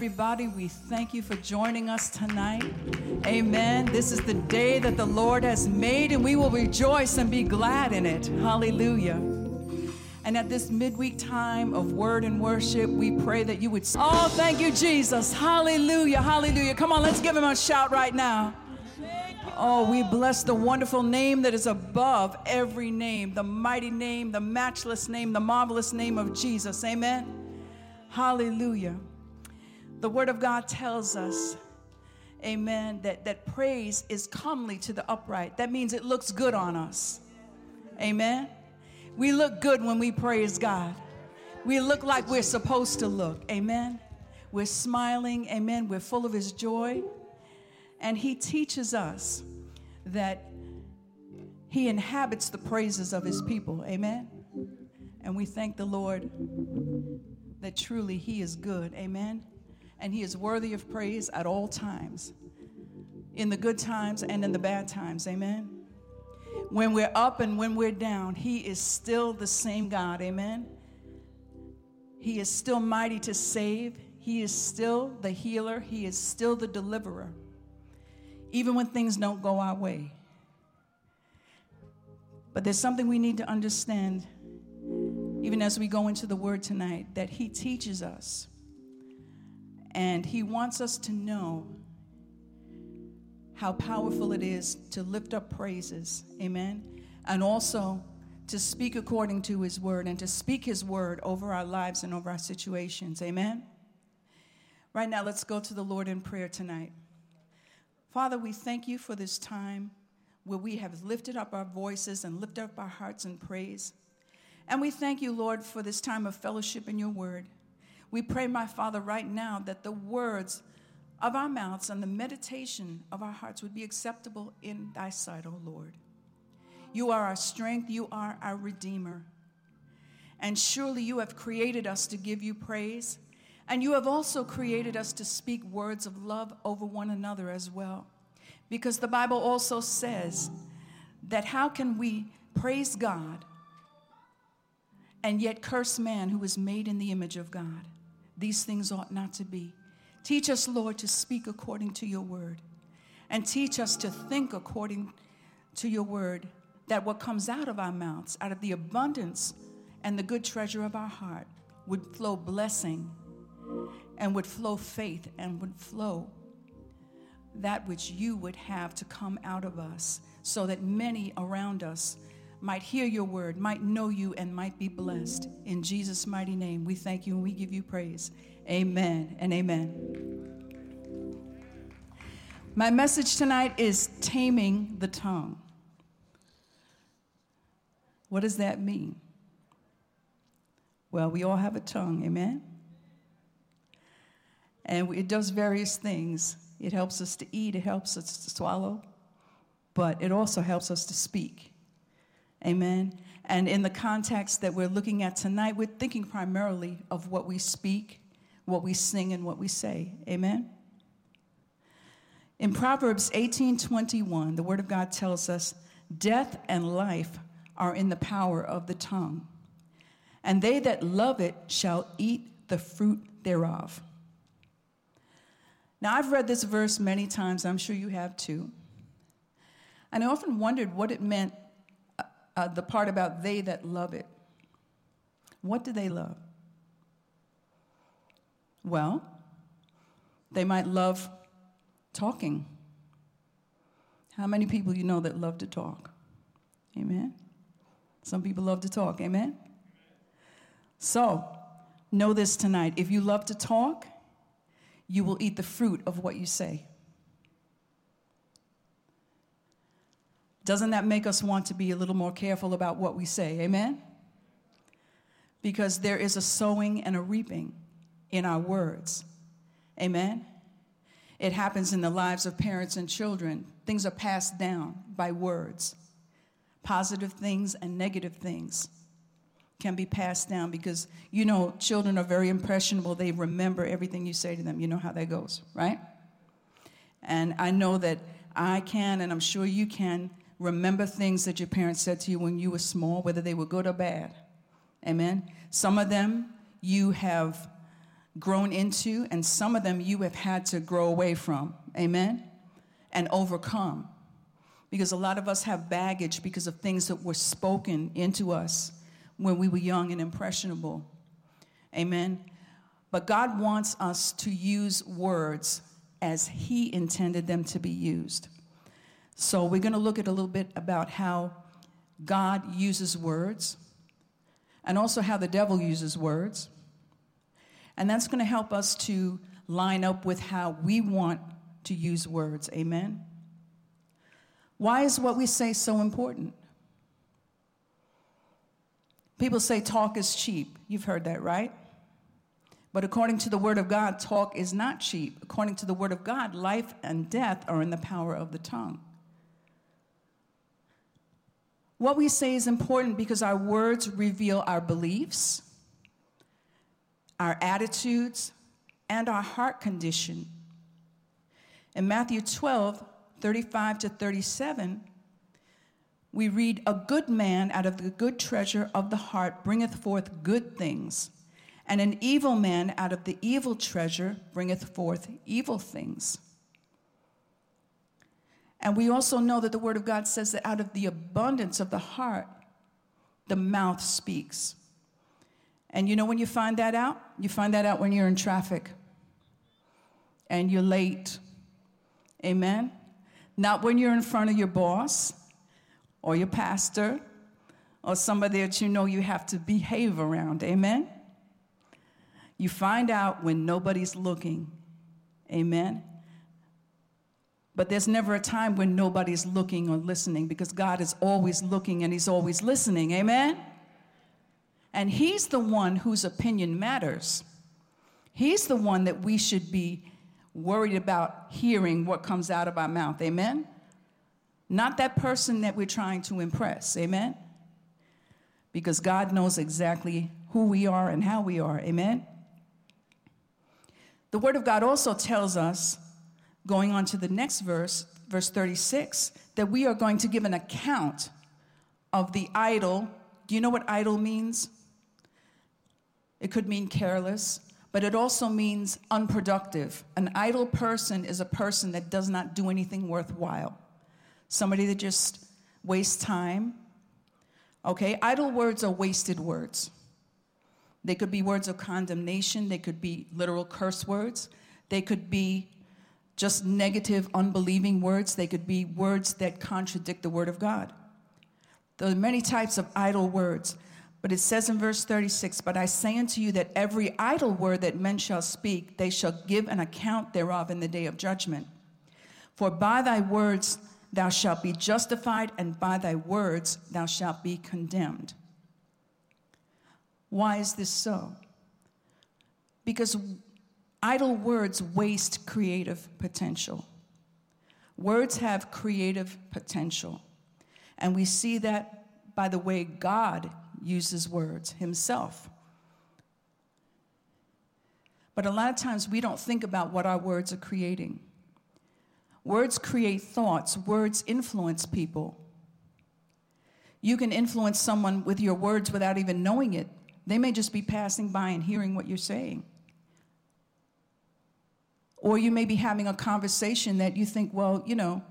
everybody. We thank you for joining us tonight. Amen. This is the day that the Lord has made, and we will rejoice and be glad in it. Hallelujah. And at this midweek time of word and worship, we pray that you would. Oh, thank you, Jesus. Hallelujah. Hallelujah. Come on, let's give him a shout right now. Oh, we bless the wonderful name that is above every name, the mighty name, the matchless name, the marvelous name of Jesus. Amen. Hallelujah. The Word of God tells us, amen, that, that praise is comely to the upright. That means it looks good on us. Amen. We look good when we praise God. We look like we're supposed to look. Amen. We're smiling. Amen. We're full of His joy. And He teaches us that He inhabits the praises of His people. Amen. And we thank the Lord that truly He is good. Amen and He is worthy of praise at all times, in the good times and in the bad times. Amen. When we're up and when we're down, He is still the same God. Amen. He is still mighty to save. He is still the healer. He is still the deliverer, even when things don't go our way. But there's something we need to understand, even as we go into the Word tonight, that He teaches us and he wants us to know how powerful it is to lift up praises. Amen. And also to speak according to his word and to speak his word over our lives and over our situations. Amen. Right now, let's go to the Lord in prayer tonight. Father, we thank you for this time where we have lifted up our voices and lifted up our hearts in praise. And we thank you, Lord, for this time of fellowship in your word. We pray, my Father, right now that the words of our mouths and the meditation of our hearts would be acceptable in thy sight, O Lord. You are our strength, you are our Redeemer. And surely you have created us to give you praise, and you have also created us to speak words of love over one another as well. Because the Bible also says that how can we praise God and yet curse man who is made in the image of God? These things ought not to be. Teach us, Lord, to speak according to your word. And teach us to think according to your word, that what comes out of our mouths, out of the abundance and the good treasure of our heart, would flow blessing and would flow faith and would flow that which you would have to come out of us so that many around us might hear your word, might know you, and might be blessed. In Jesus' mighty name, we thank you and we give you praise. Amen and amen. My message tonight is taming the tongue. What does that mean? Well, we all have a tongue, amen? And it does various things. It helps us to eat, it helps us to swallow, but it also helps us to speak. Amen. And in the context that we're looking at tonight, we're thinking primarily of what we speak, what we sing, and what we say. Amen. In Proverbs 18:21, the word of God tells us, "Death and life are in the power of the tongue, and they that love it shall eat the fruit thereof." Now, I've read this verse many times, I'm sure you have too. And I often wondered what it meant uh, the part about they that love it. What do they love? Well, they might love talking. How many people you know that love to talk? Amen. Some people love to talk. Amen. So, know this tonight. If you love to talk, you will eat the fruit of what you say. Doesn't that make us want to be a little more careful about what we say? Amen? Because there is a sowing and a reaping in our words. Amen? It happens in the lives of parents and children. Things are passed down by words. Positive things and negative things can be passed down because you know children are very impressionable. They remember everything you say to them. You know how that goes, right? And I know that I can, and I'm sure you can, remember things that your parents said to you when you were small, whether they were good or bad. Amen. Some of them you have grown into, and some of them you have had to grow away from. Amen? And overcome. Because a lot of us have baggage because of things that were spoken into us when we were young and impressionable. Amen? But God wants us to use words as He intended them to be used. So we're going to look at a little bit about how God uses words and also how the devil uses words. And that's going to help us to line up with how we want to use words. Amen. Why is what we say so important? People say talk is cheap. You've heard that, right? But according to the Word of God, talk is not cheap. According to the Word of God, life and death are in the power of the tongue. What we say is important because our words reveal our beliefs, our attitudes, and our heart condition. In Matthew 12, 35 to 37, we read, A good man out of the good treasure of the heart bringeth forth good things and an evil man out of the evil treasure bringeth forth evil things. And we also know that the Word of God says that out of the abundance of the heart, the mouth speaks. And you know when you find that out? You find that out when you're in traffic and you're late. Amen? Not when you're in front of your boss or your pastor or somebody that you know you have to behave around. Amen? You find out when nobody's looking. Amen. But there's never a time when nobody's looking or listening because God is always looking and He's always listening. Amen? And He's the one whose opinion matters. He's the one that we should be worried about hearing what comes out of our mouth. Amen? Not that person that we're trying to impress. Amen? Because God knows exactly who we are and how we are. Amen? The Word of God also tells us, going on to the next verse, verse 36, that we are going to give an account of the idle. Do you know what idle means? It could mean careless, but it also means unproductive. An idle person is a person that does not do anything worthwhile, somebody that just wastes time. Okay, idle words are wasted words. They could be words of condemnation, they could be literal curse words, they could be just negative, unbelieving words, they could be words that contradict the Word of God. There are many types of idle words, but it says in verse 36 But I say unto you that every idle word that men shall speak, they shall give an account thereof in the day of judgment. For by thy words thou shalt be justified, and by thy words thou shalt be condemned. Why is this so? Because idle words waste creative potential. Words have creative potential. And we see that by the way God uses words himself. But a lot of times we don't think about what our words are creating. Words create thoughts, words influence people. You can influence someone with your words without even knowing it they may just be passing by and hearing what you're saying. Or you may be having a conversation that you think, well, you know,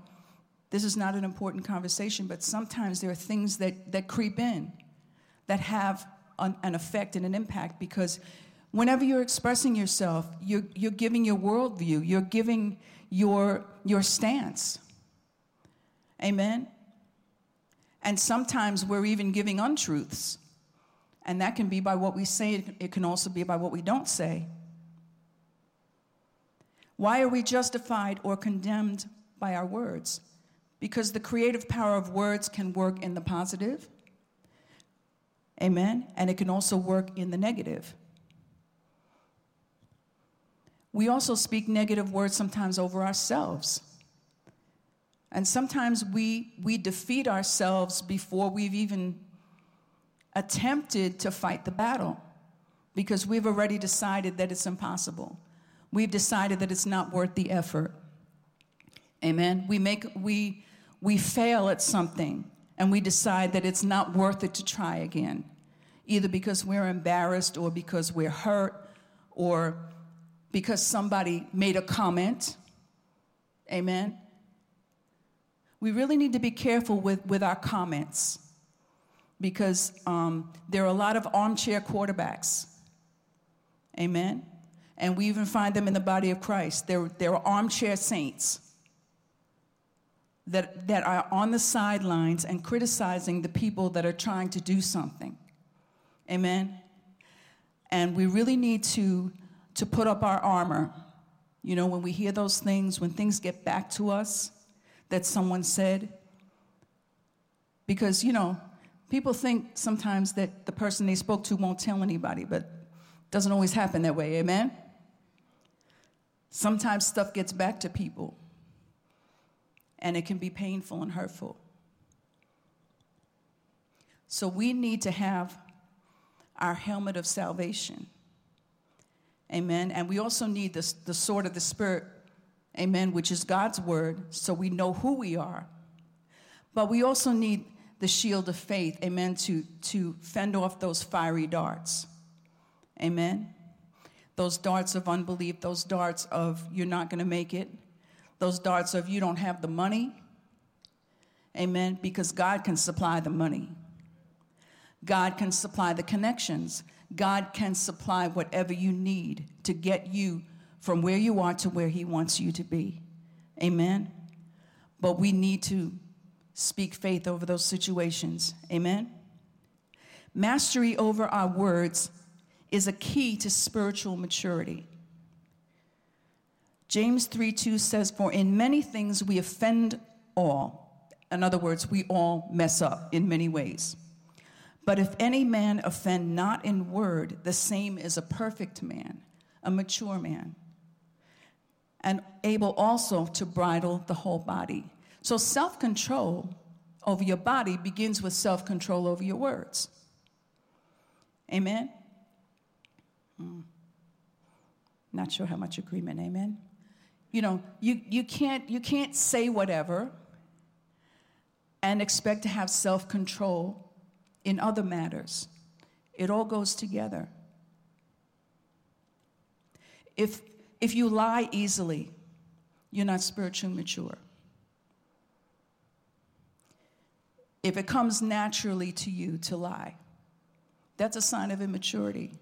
this is not an important conversation, but sometimes there are things that, that creep in that have an, an effect and an impact because whenever you're expressing yourself, you're, you're giving your worldview, you're giving your, your stance. Amen? And sometimes we're even giving untruths. And that can be by what we say, it can also be by what we don't say. Why are we justified or condemned by our words? Because the creative power of words can work in the positive, amen, and it can also work in the negative. We also speak negative words sometimes over ourselves. And sometimes we, we defeat ourselves before we've even attempted to fight the battle because we've already decided that it's impossible. We've decided that it's not worth the effort. Amen. We make we we fail at something and we decide that it's not worth it to try again. Either because we're embarrassed or because we're hurt or because somebody made a comment. Amen. We really need to be careful with, with our comments because um, there are a lot of armchair quarterbacks. Amen. And we even find them in the body of Christ. There are armchair saints that, that are on the sidelines and criticizing the people that are trying to do something. Amen. And we really need to, to put up our armor. You know, when we hear those things, when things get back to us that someone said, because, you know, people think sometimes that the person they spoke to won't tell anybody, but it doesn't always happen that way. Amen? Sometimes stuff gets back to people, and it can be painful and hurtful. So we need to have our helmet of salvation. Amen. And we also need the, the sword of the Spirit, amen, which is God's word, so we know who we are. But we also need the shield of faith, amen, to, to fend off those fiery darts. Amen. Those darts of unbelief, those darts of you're not going to make it, those darts of you don't have the money. Amen. Because God can supply the money. God can supply the connections. God can supply whatever you need to get you from where you are to where He wants you to be. Amen. But we need to speak faith over those situations. Amen. Mastery over our words is a key to spiritual maturity. James 3 2 says, For in many things we offend all. In other words, we all mess up in many ways. But if any man offend not in word, the same is a perfect man, a mature man, and able also to bridle the whole body. So self control over your body begins with self control over your words. Amen? Hmm. Not sure how much agreement, amen? You know, you, you, can't, you can't say whatever and expect to have self control in other matters. It all goes together. If, if you lie easily, you're not spiritually mature. If it comes naturally to you to lie, that's a sign of immaturity.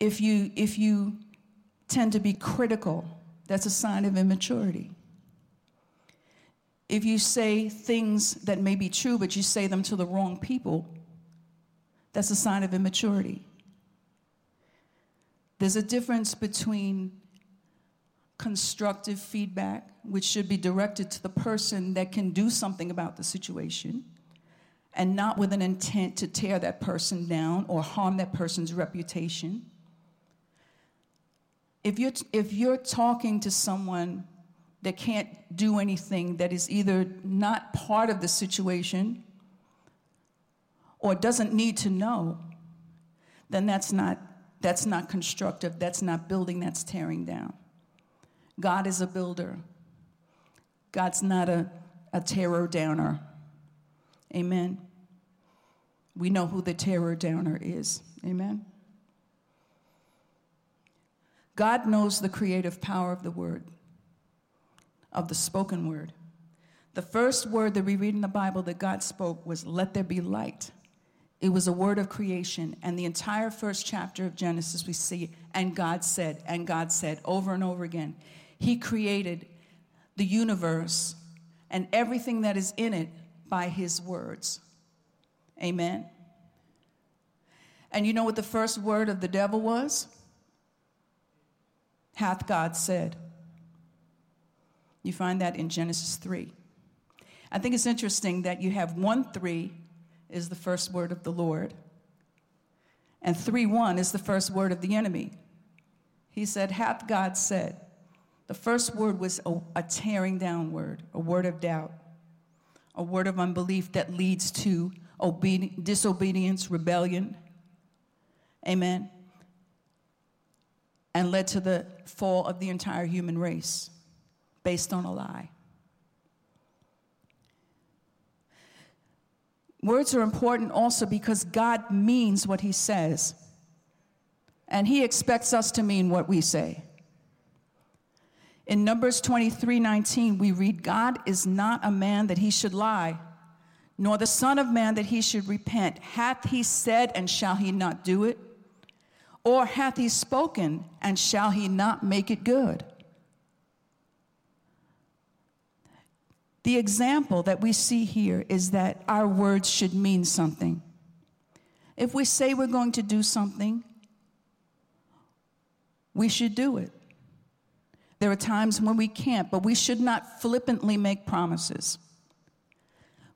If you, if you tend to be critical, that's a sign of immaturity. If you say things that may be true, but you say them to the wrong people, that's a sign of immaturity. There's a difference between constructive feedback, which should be directed to the person that can do something about the situation, and not with an intent to tear that person down or harm that person's reputation. If you're, if you're talking to someone that can't do anything, that is either not part of the situation or doesn't need to know, then that's not, that's not constructive, that's not building, that's tearing down. God is a builder. God's not a, a terror downer. Amen. We know who the terror downer is. Amen. God knows the creative power of the word of the spoken word. The first word that we read in the Bible that God spoke was, Let there be light. It was a word of creation. And the entire first chapter of Genesis, we see, and God said, and God said over and over again. He created the universe and everything that is in it by His words. Amen. And you know what the first word of the devil was? Hath God said. You find that in Genesis 3. I think it's interesting that you have 1 3 is the first word of the Lord, and 3 1 is the first word of the enemy. He said, Hath God said. The first word was a, a tearing down word, a word of doubt, a word of unbelief that leads to obedi- disobedience, rebellion. Amen. And led to the fall of the entire human race based on a lie. Words are important also because God means what he says. And he expects us to mean what we say. In Numbers 23 19, we read, God is not a man that he should lie, nor the Son of Man that he should repent. Hath he said, and shall he not do it? Or hath he spoken, and shall he not make it good? The example that we see here is that our words should mean something. If we say we're going to do something, we should do it. There are times when we can't, but we should not flippantly make promises.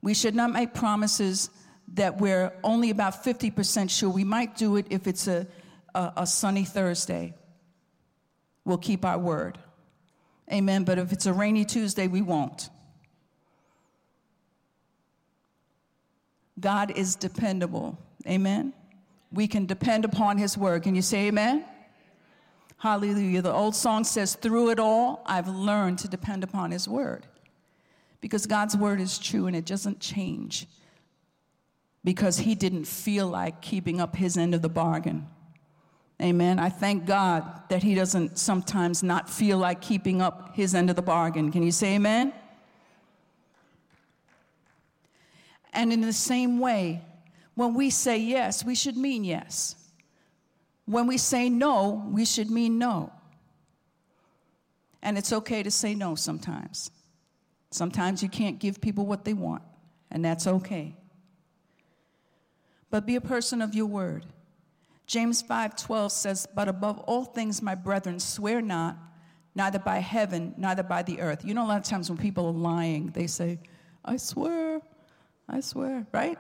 We should not make promises that we're only about 50% sure. We might do it if it's a, a, a sunny Thursday. We'll keep our word. Amen. But if it's a rainy Tuesday, we won't. God is dependable. Amen. We can depend upon his word. Can you say amen? Hallelujah. The old song says, Through it all, I've learned to depend upon his word. Because God's word is true and it doesn't change. Because he didn't feel like keeping up his end of the bargain. Amen. I thank God that he doesn't sometimes not feel like keeping up his end of the bargain. Can you say amen? And in the same way, when we say yes, we should mean yes. When we say no, we should mean no. And it's okay to say no sometimes. Sometimes you can't give people what they want, and that's okay. But be a person of your word. James 5:12 says, "But above all things, my brethren, swear not, neither by heaven, neither by the earth." You know, a lot of times when people are lying, they say, "I swear I swear, right?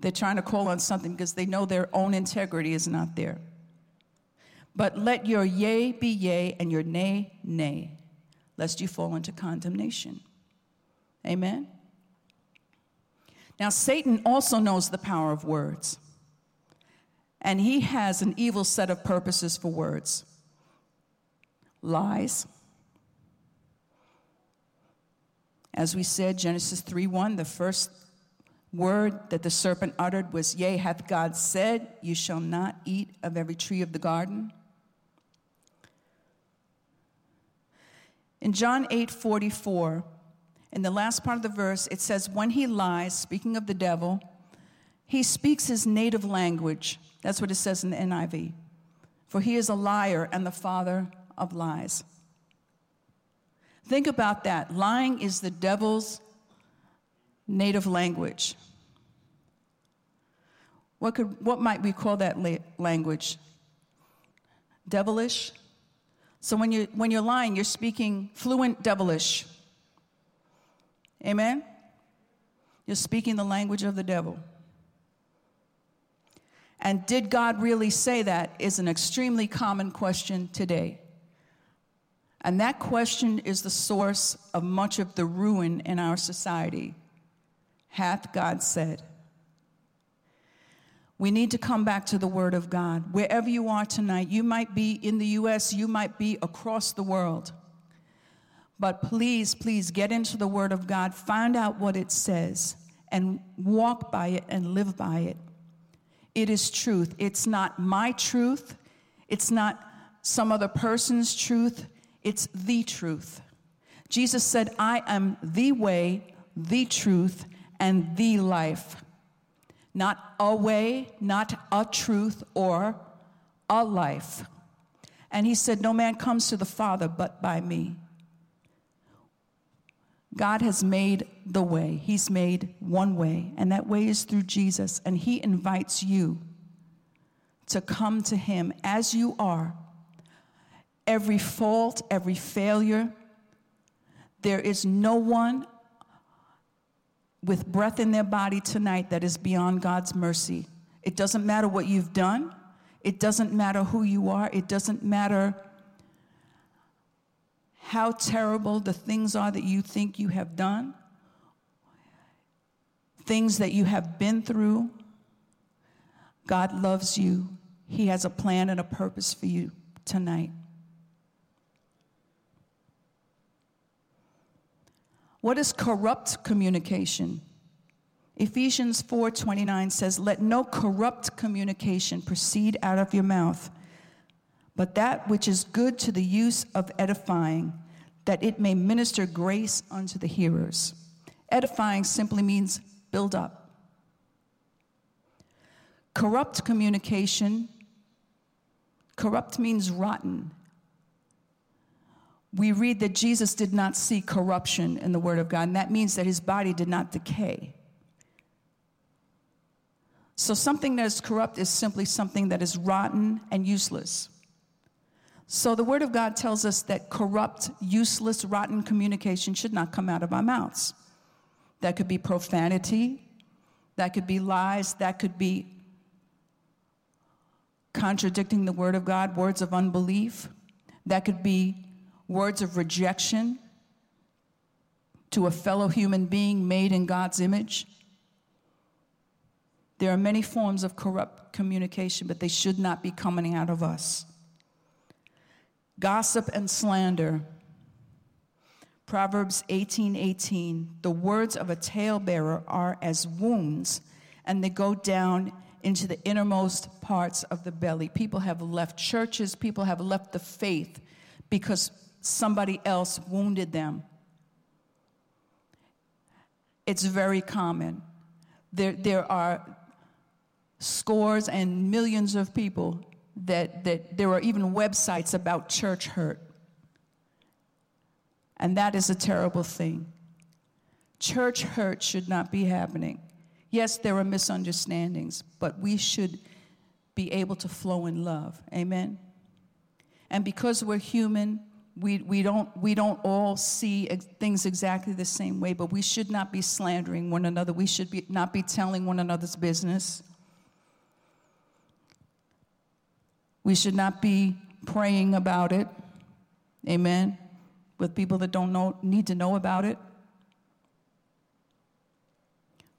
They're trying to call on something because they know their own integrity is not there. But let your yea be yea and your nay, nay, lest you fall into condemnation. Amen? Now, Satan also knows the power of words, and he has an evil set of purposes for words lies, As we said, Genesis 3 1, the first word that the serpent uttered was, Yea, hath God said, You shall not eat of every tree of the garden? In John 8 44, in the last part of the verse, it says, When he lies, speaking of the devil, he speaks his native language. That's what it says in the NIV. For he is a liar and the father of lies. Think about that. Lying is the devil's native language. What, could, what might we call that la- language? Devilish? So when, you, when you're lying, you're speaking fluent devilish. Amen? You're speaking the language of the devil. And did God really say that is an extremely common question today. And that question is the source of much of the ruin in our society. Hath God said? We need to come back to the Word of God. Wherever you are tonight, you might be in the U.S., you might be across the world. But please, please get into the Word of God, find out what it says, and walk by it and live by it. It is truth. It's not my truth, it's not some other person's truth, it's the truth. Jesus said, I am the way, the truth, and the life. Not a way, not a truth, or a life. And he said, No man comes to the Father but by me. God has made the way. He's made one way, and that way is through Jesus. And He invites you to come to Him as you are every fault, every failure. There is no one with breath in their body tonight that is beyond God's mercy. It doesn't matter what you've done, it doesn't matter who you are, it doesn't matter how terrible the things are that you think you have done, things that you have been through. God loves you. He has a plan and a purpose for you tonight. What is corrupt communication? Ephesians 4:29 says, "Let no corrupt communication proceed out of your mouth, but that which is good to the use of edifying, that it may minister grace unto the hearers." Edifying simply means build up. Corrupt communication, corrupt means rotten. We read that Jesus did not see corruption in the Word of God, and that means that his body did not decay. So, something that is corrupt is simply something that is rotten and useless. So, the Word of God tells us that corrupt, useless, rotten communication should not come out of our mouths. That could be profanity, that could be lies, that could be contradicting the Word of God, words of unbelief, that could be words of rejection to a fellow human being made in God's image. There are many forms of corrupt communication, but they should not be coming out of us. Gossip and slander. Proverbs 18 18. The words of a talebearer are as wounds, and they go down into the innermost parts of the belly. People have left churches, people have left the faith because somebody else wounded them. It's very common. There, there are scores and millions of people that, that there are even websites about church hurt. And that is a terrible thing. Church hurt should not be happening. Yes, there are misunderstandings, but we should be able to flow in love. Amen? And because we're human, we, we, don't, we don't all see things exactly the same way, but we should not be slandering one another. We should be, not be telling one another's business. We should not be praying about it, amen, with people that don't know, need to know about it.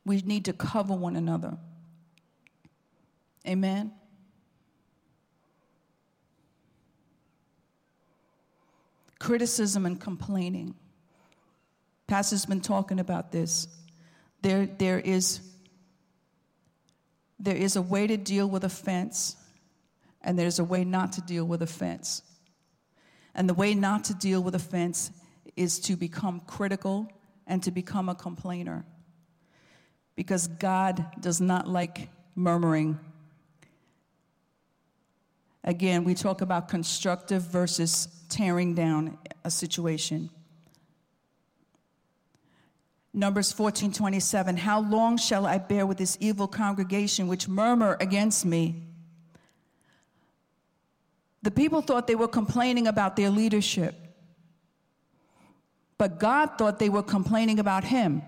We need to cover one another. Amen. Criticism and complaining. Pastor's been talking about this. There, there, is, there is a way to deal with offense and there's a way not to deal with offense. And the way not to deal with offense is to become critical and to become a complainer. Because God does not like murmuring. Again, we talk about constructive versus tearing down a situation. Numbers 14 27, how long shall I bear with this evil congregation which murmur against me? The people thought they were complaining about their leadership, but God thought they were complaining about Him.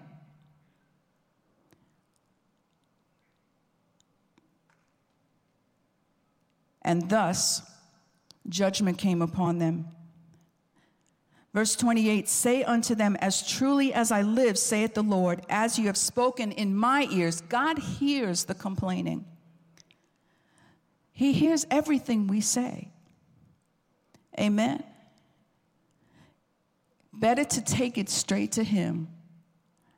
And thus, judgment came upon them. Verse 28 Say unto them, As truly as I live, saith the Lord, as you have spoken in my ears. God hears the complaining, He hears everything we say. Amen. Better to take it straight to Him.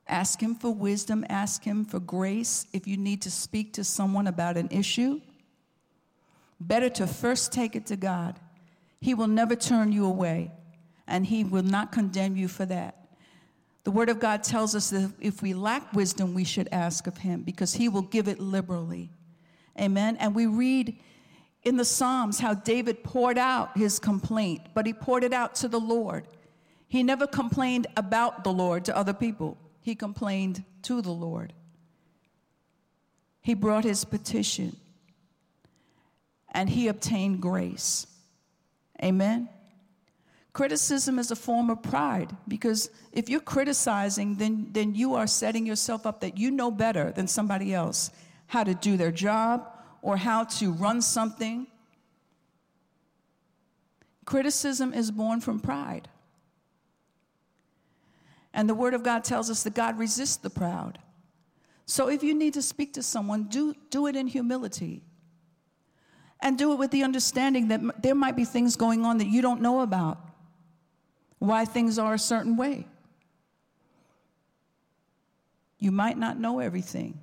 Ask Him for wisdom, ask Him for grace if you need to speak to someone about an issue. Better to first take it to God. He will never turn you away, and He will not condemn you for that. The Word of God tells us that if we lack wisdom, we should ask of Him because He will give it liberally. Amen. And we read in the Psalms how David poured out his complaint, but he poured it out to the Lord. He never complained about the Lord to other people, he complained to the Lord. He brought his petition and he obtained grace. Amen. Criticism is a form of pride because if you're criticizing, then, then you are setting yourself up that you know better than somebody else how to do their job or how to run something. Criticism is born from pride. And the Word of God tells us that God resists the proud. So if you need to speak to someone, do, do it in humility. And do it with the understanding that there might be things going on that you don't know about, why things are a certain way. You might not know everything.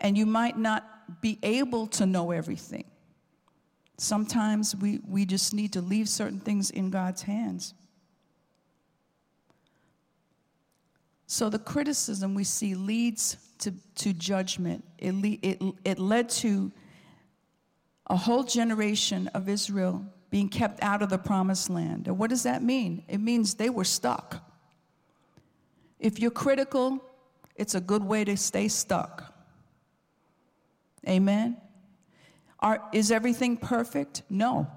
And you might not be able to know everything. Sometimes we, we just need to leave certain things in God's hands. So the criticism we see leads to, to judgment. It, le- it, it led to a whole generation of Israel being kept out of the promised land. And what does that mean? It means they were stuck. If you're critical, it's a good way to stay stuck. Amen? Are, is everything perfect? No.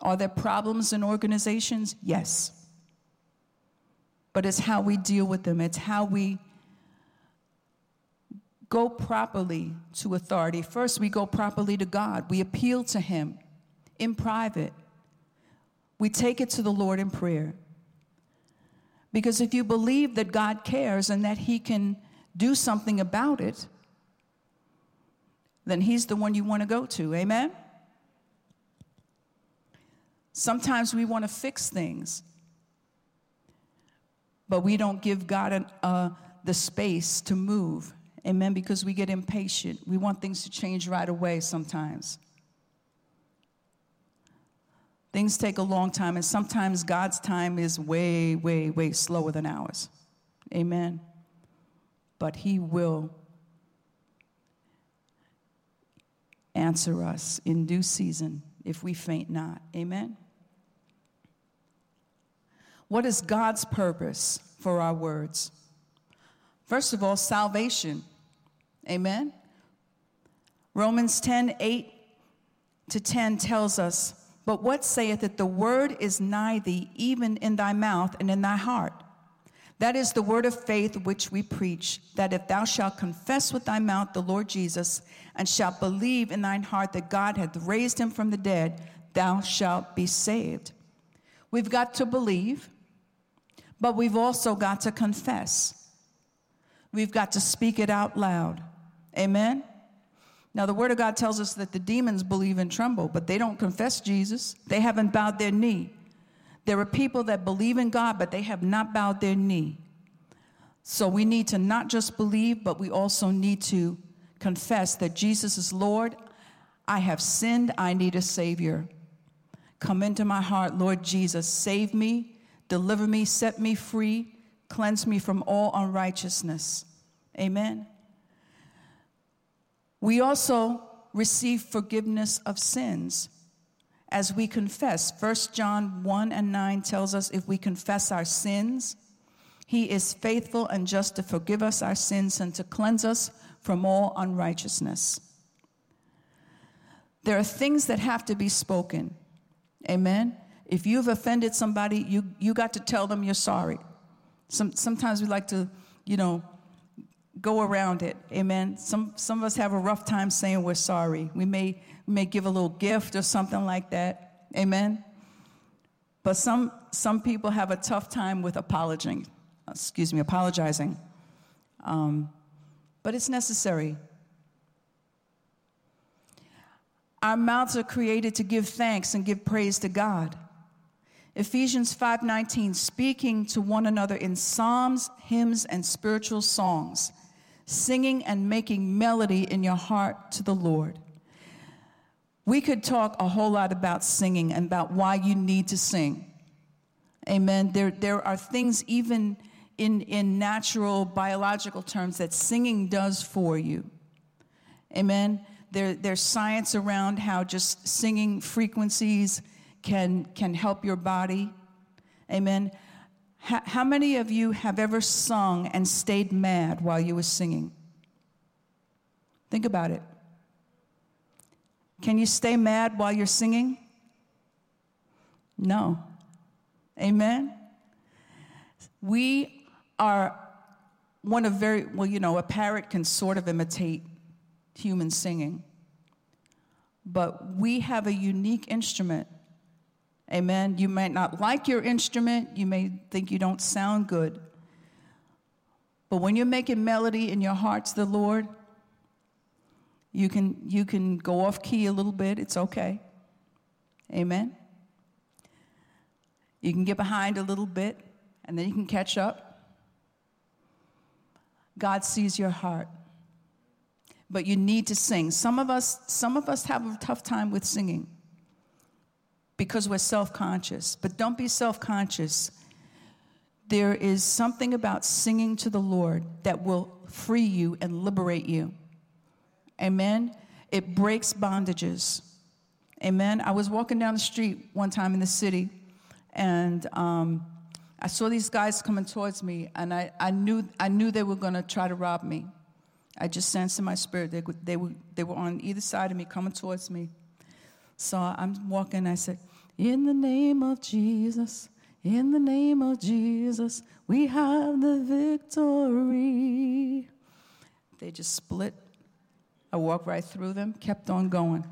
Are there problems in organizations? Yes. But it's how we deal with them, it's how we go properly to authority. First, we go properly to God, we appeal to Him in private, we take it to the Lord in prayer. Because if you believe that God cares and that He can do something about it, then He's the one you want to go to. Amen? Sometimes we want to fix things, but we don't give God an, uh, the space to move. Amen? Because we get impatient. We want things to change right away sometimes. Things take a long time, and sometimes God's time is way, way, way slower than ours. Amen. But He will answer us in due season if we faint not. Amen. What is God's purpose for our words? First of all, salvation. Amen. Romans 10 8 to 10 tells us but what saith it? The word is nigh thee, even in thy mouth and in thy heart. That is the word of faith which we preach, that if thou shalt confess with thy mouth the Lord Jesus, and shalt believe in thine heart that God hath raised him from the dead, thou shalt be saved. We've got to believe, but we've also got to confess. We've got to speak it out loud. Amen? Now, the Word of God tells us that the demons believe and tremble, but they don't confess Jesus. They haven't bowed their knee. There are people that believe in God, but they have not bowed their knee. So we need to not just believe, but we also need to confess that Jesus is Lord. I have sinned. I need a Savior. Come into my heart, Lord Jesus. Save me, deliver me, set me free, cleanse me from all unrighteousness. Amen. We also receive forgiveness of sins as we confess. 1 John 1 and 9 tells us if we confess our sins, he is faithful and just to forgive us our sins and to cleanse us from all unrighteousness. There are things that have to be spoken. Amen. If you've offended somebody, you, you got to tell them you're sorry. Some, sometimes we like to, you know, go around it. Amen. Some, some of us have a rough time saying we're sorry. We may, we may give a little gift or something like that. Amen. But some, some people have a tough time with apologizing. Excuse me, apologizing. Um, but it's necessary. Our mouths are created to give thanks and give praise to God. Ephesians 5:19 speaking to one another in psalms, hymns and spiritual songs singing and making melody in your heart to the Lord. We could talk a whole lot about singing and about why you need to sing. Amen. There, there are things, even in, in natural, biological terms, that singing does for you. Amen. There, there's science around how just singing frequencies can, can help your body. Amen. How, how many of you have ever sung and stayed mad while you were singing? Think about it. Can you stay mad while you're singing? No. Amen? We are one of very, well, you know, a parrot can sort of imitate human singing, but we have a unique instrument Amen. You might not like your instrument, you may think you don't sound good. But when you're making melody in your heart to the Lord, you can, you can go off key a little bit, it's okay. Amen. You can get behind a little bit, and then you can catch up. God sees your heart. But you need to sing. Some of us, some of us have a tough time with singing because we're self-conscious. But don't be self-conscious. There is something about singing to the Lord that will free you and liberate you. Amen. It breaks bondages. Amen. I was walking down the street one time in the city, and um, I saw these guys coming towards me, and I, I, knew, I knew they were going to try to rob me. I just sensed in my spirit they, they, were, they were on either side of me, coming towards me. So I'm walking, I said, In the name of Jesus, in the name of Jesus, we have the victory. They just split. I walked right through them, kept on going.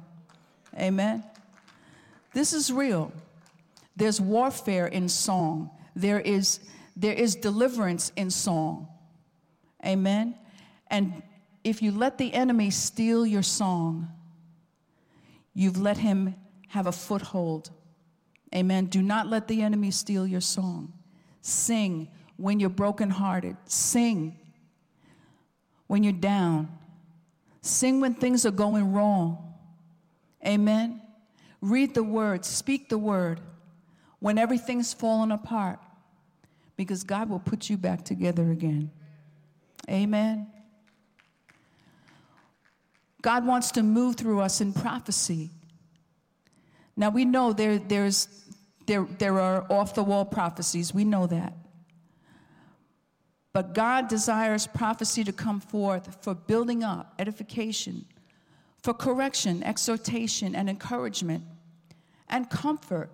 Amen. This is real. There's warfare in song. There is there is deliverance in song. Amen. And if you let the enemy steal your song, you've let him have a foothold. Amen. Do not let the enemy steal your song. Sing when you're brokenhearted. Sing when you're down. Sing when things are going wrong. Amen. Read the word, speak the word when everything's fallen apart because God will put you back together again. Amen. God wants to move through us in prophecy. Now we know there, there's, there, there are off the wall prophecies, we know that. But God desires prophecy to come forth for building up, edification, for correction, exhortation, and encouragement, and comfort.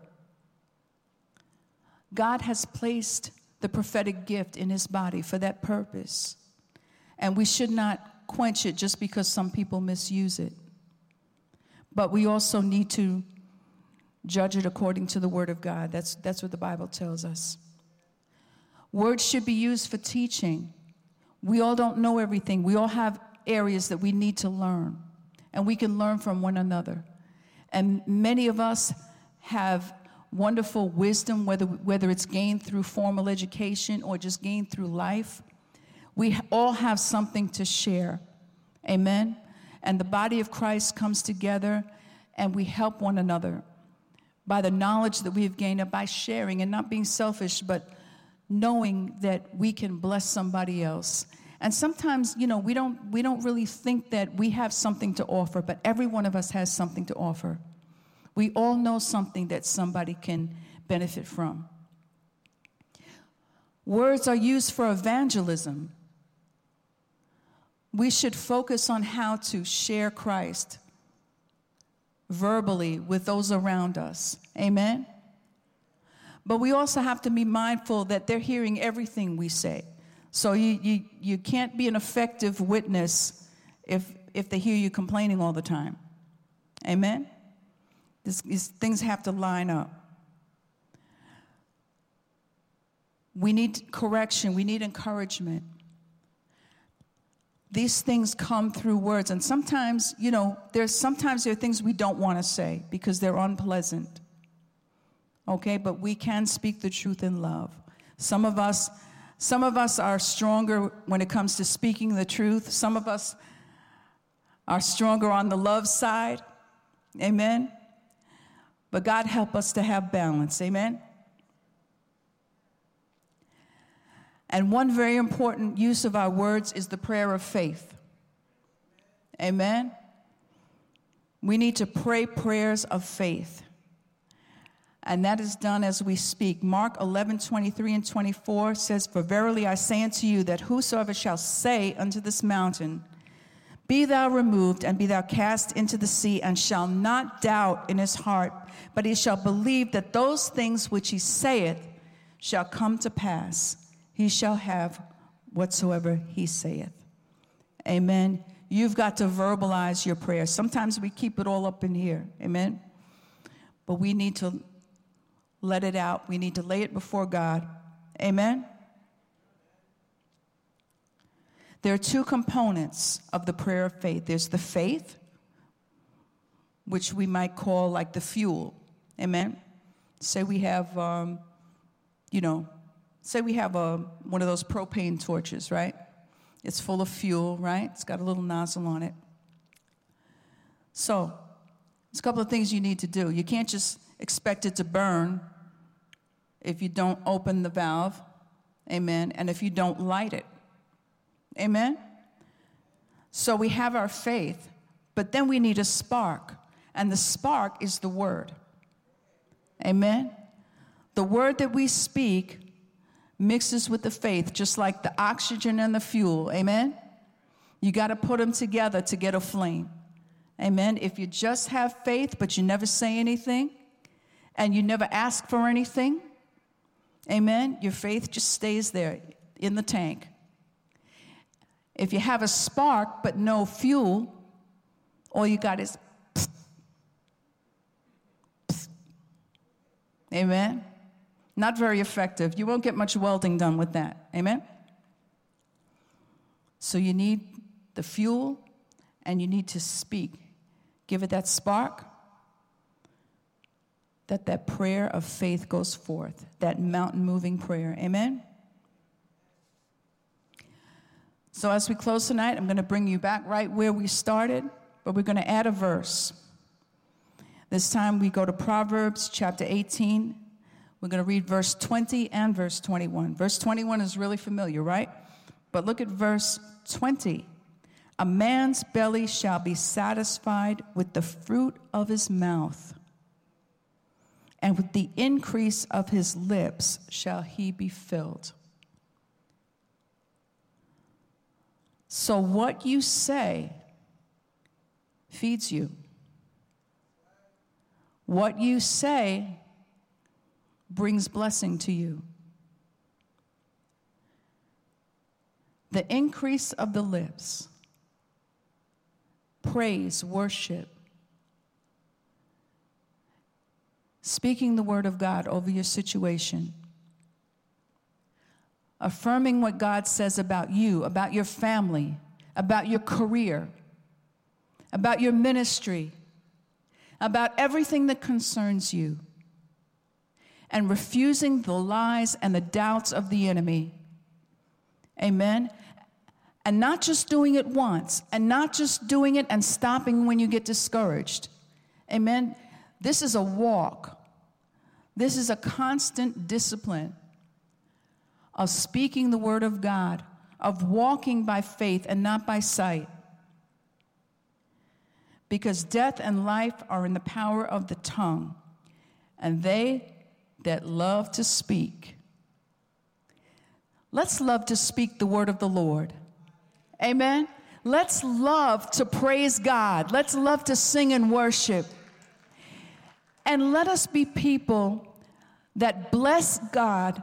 God has placed the prophetic gift in his body for that purpose. And we should not quench it just because some people misuse it. But we also need to judge it according to the word of God. That's, that's what the Bible tells us. Words should be used for teaching. We all don't know everything, we all have areas that we need to learn and we can learn from one another. And many of us have wonderful wisdom, whether, whether it's gained through formal education or just gained through life. We all have something to share. Amen? And the body of Christ comes together and we help one another by the knowledge that we have gained and by sharing and not being selfish, but knowing that we can bless somebody else and sometimes, you know, we don't, we don't really think that we have something to offer, but every one of us has something to offer. We all know something that somebody can benefit from. Words are used for evangelism. We should focus on how to share Christ verbally with those around us. Amen? But we also have to be mindful that they're hearing everything we say. So you, you, you can't be an effective witness if, if they hear you complaining all the time. Amen? This, these things have to line up. We need correction, we need encouragement. These things come through words, and sometimes, you know, there's sometimes there are things we don't want to say because they're unpleasant. Okay, but we can speak the truth in love. Some of us some of us are stronger when it comes to speaking the truth. Some of us are stronger on the love side. Amen. But God help us to have balance. Amen. And one very important use of our words is the prayer of faith. Amen. We need to pray prayers of faith and that is done as we speak. Mark 11, 23 and 24 says, For verily I say unto you that whosoever shall say unto this mountain, Be thou removed and be thou cast into the sea, and shall not doubt in his heart, but he shall believe that those things which he saith shall come to pass, he shall have whatsoever he saith. Amen. You've got to verbalize your prayer. Sometimes we keep it all up in here. Amen. But we need to let it out. We need to lay it before God. Amen? There are two components of the prayer of faith there's the faith, which we might call like the fuel. Amen? Say we have, um, you know, say we have a, one of those propane torches, right? It's full of fuel, right? It's got a little nozzle on it. So, there's a couple of things you need to do. You can't just expect it to burn if you don't open the valve, amen, and if you don't light it, amen. So we have our faith, but then we need a spark, and the spark is the word, amen. The word that we speak mixes with the faith, just like the oxygen and the fuel, amen. You got to put them together to get a flame. Amen. If you just have faith, but you never say anything, and you never ask for anything, amen, your faith just stays there in the tank. If you have a spark but no fuel, all you got is. Amen. Not very effective. You won't get much welding done with that. Amen. So you need the fuel and you need to speak give it that spark, that that prayer of faith goes forth, that mountain moving prayer. Amen? So as we close tonight, I'm going to bring you back right where we started, but we're going to add a verse. This time we go to Proverbs chapter 18. We're going to read verse 20 and verse 21. Verse 21 is really familiar, right? But look at verse 20. A man's belly shall be satisfied with the fruit of his mouth, and with the increase of his lips shall he be filled. So, what you say feeds you. What you say brings blessing to you. The increase of the lips praise, worship, speaking the word of God over your situation, affirming what God says about you, about your family, about your career, about your ministry, about everything that concerns you, and refusing the lies and the doubts of the enemy. Amen and not just doing it once, and not just doing it and stopping when you get discouraged. Amen. This is a walk, this is a constant discipline of speaking the word of God, of walking by faith and not by sight. Because death and life are in the power of the tongue, and they that love to speak. Let's love to speak the word of the Lord. Amen. Let's love to praise God. Let's love to sing and worship. And let us be people that bless God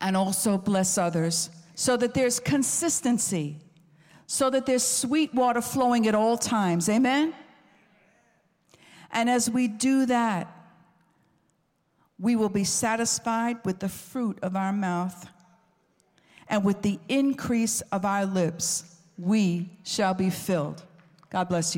and also bless others so that there's consistency, so that there's sweet water flowing at all times. Amen. And as we do that, we will be satisfied with the fruit of our mouth and with the increase of our lips, we shall be filled. God bless you.